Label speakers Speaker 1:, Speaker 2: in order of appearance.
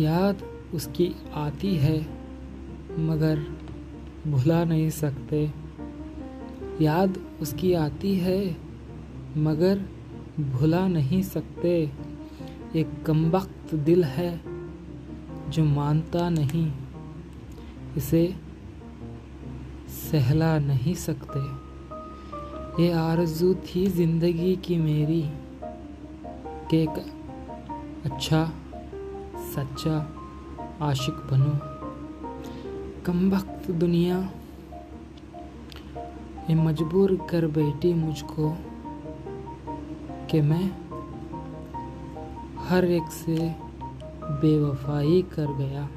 Speaker 1: याद उसकी आती है, मगर भुला नहीं सकते। याद उसकी आती है, मगर भुला नहीं सकते। एक कमबख्त दिल है जो मानता नहीं, इसे सहला नहीं सकते। ये आरज़ू थी ज़िंदगी की मेरी, कि एक अच्छा सच्चा आशिक बनो। कम वक्त दुनिया, ये मजबूर कर बैठी मुझको कि मैं हर एक से बेवफाई कर गया।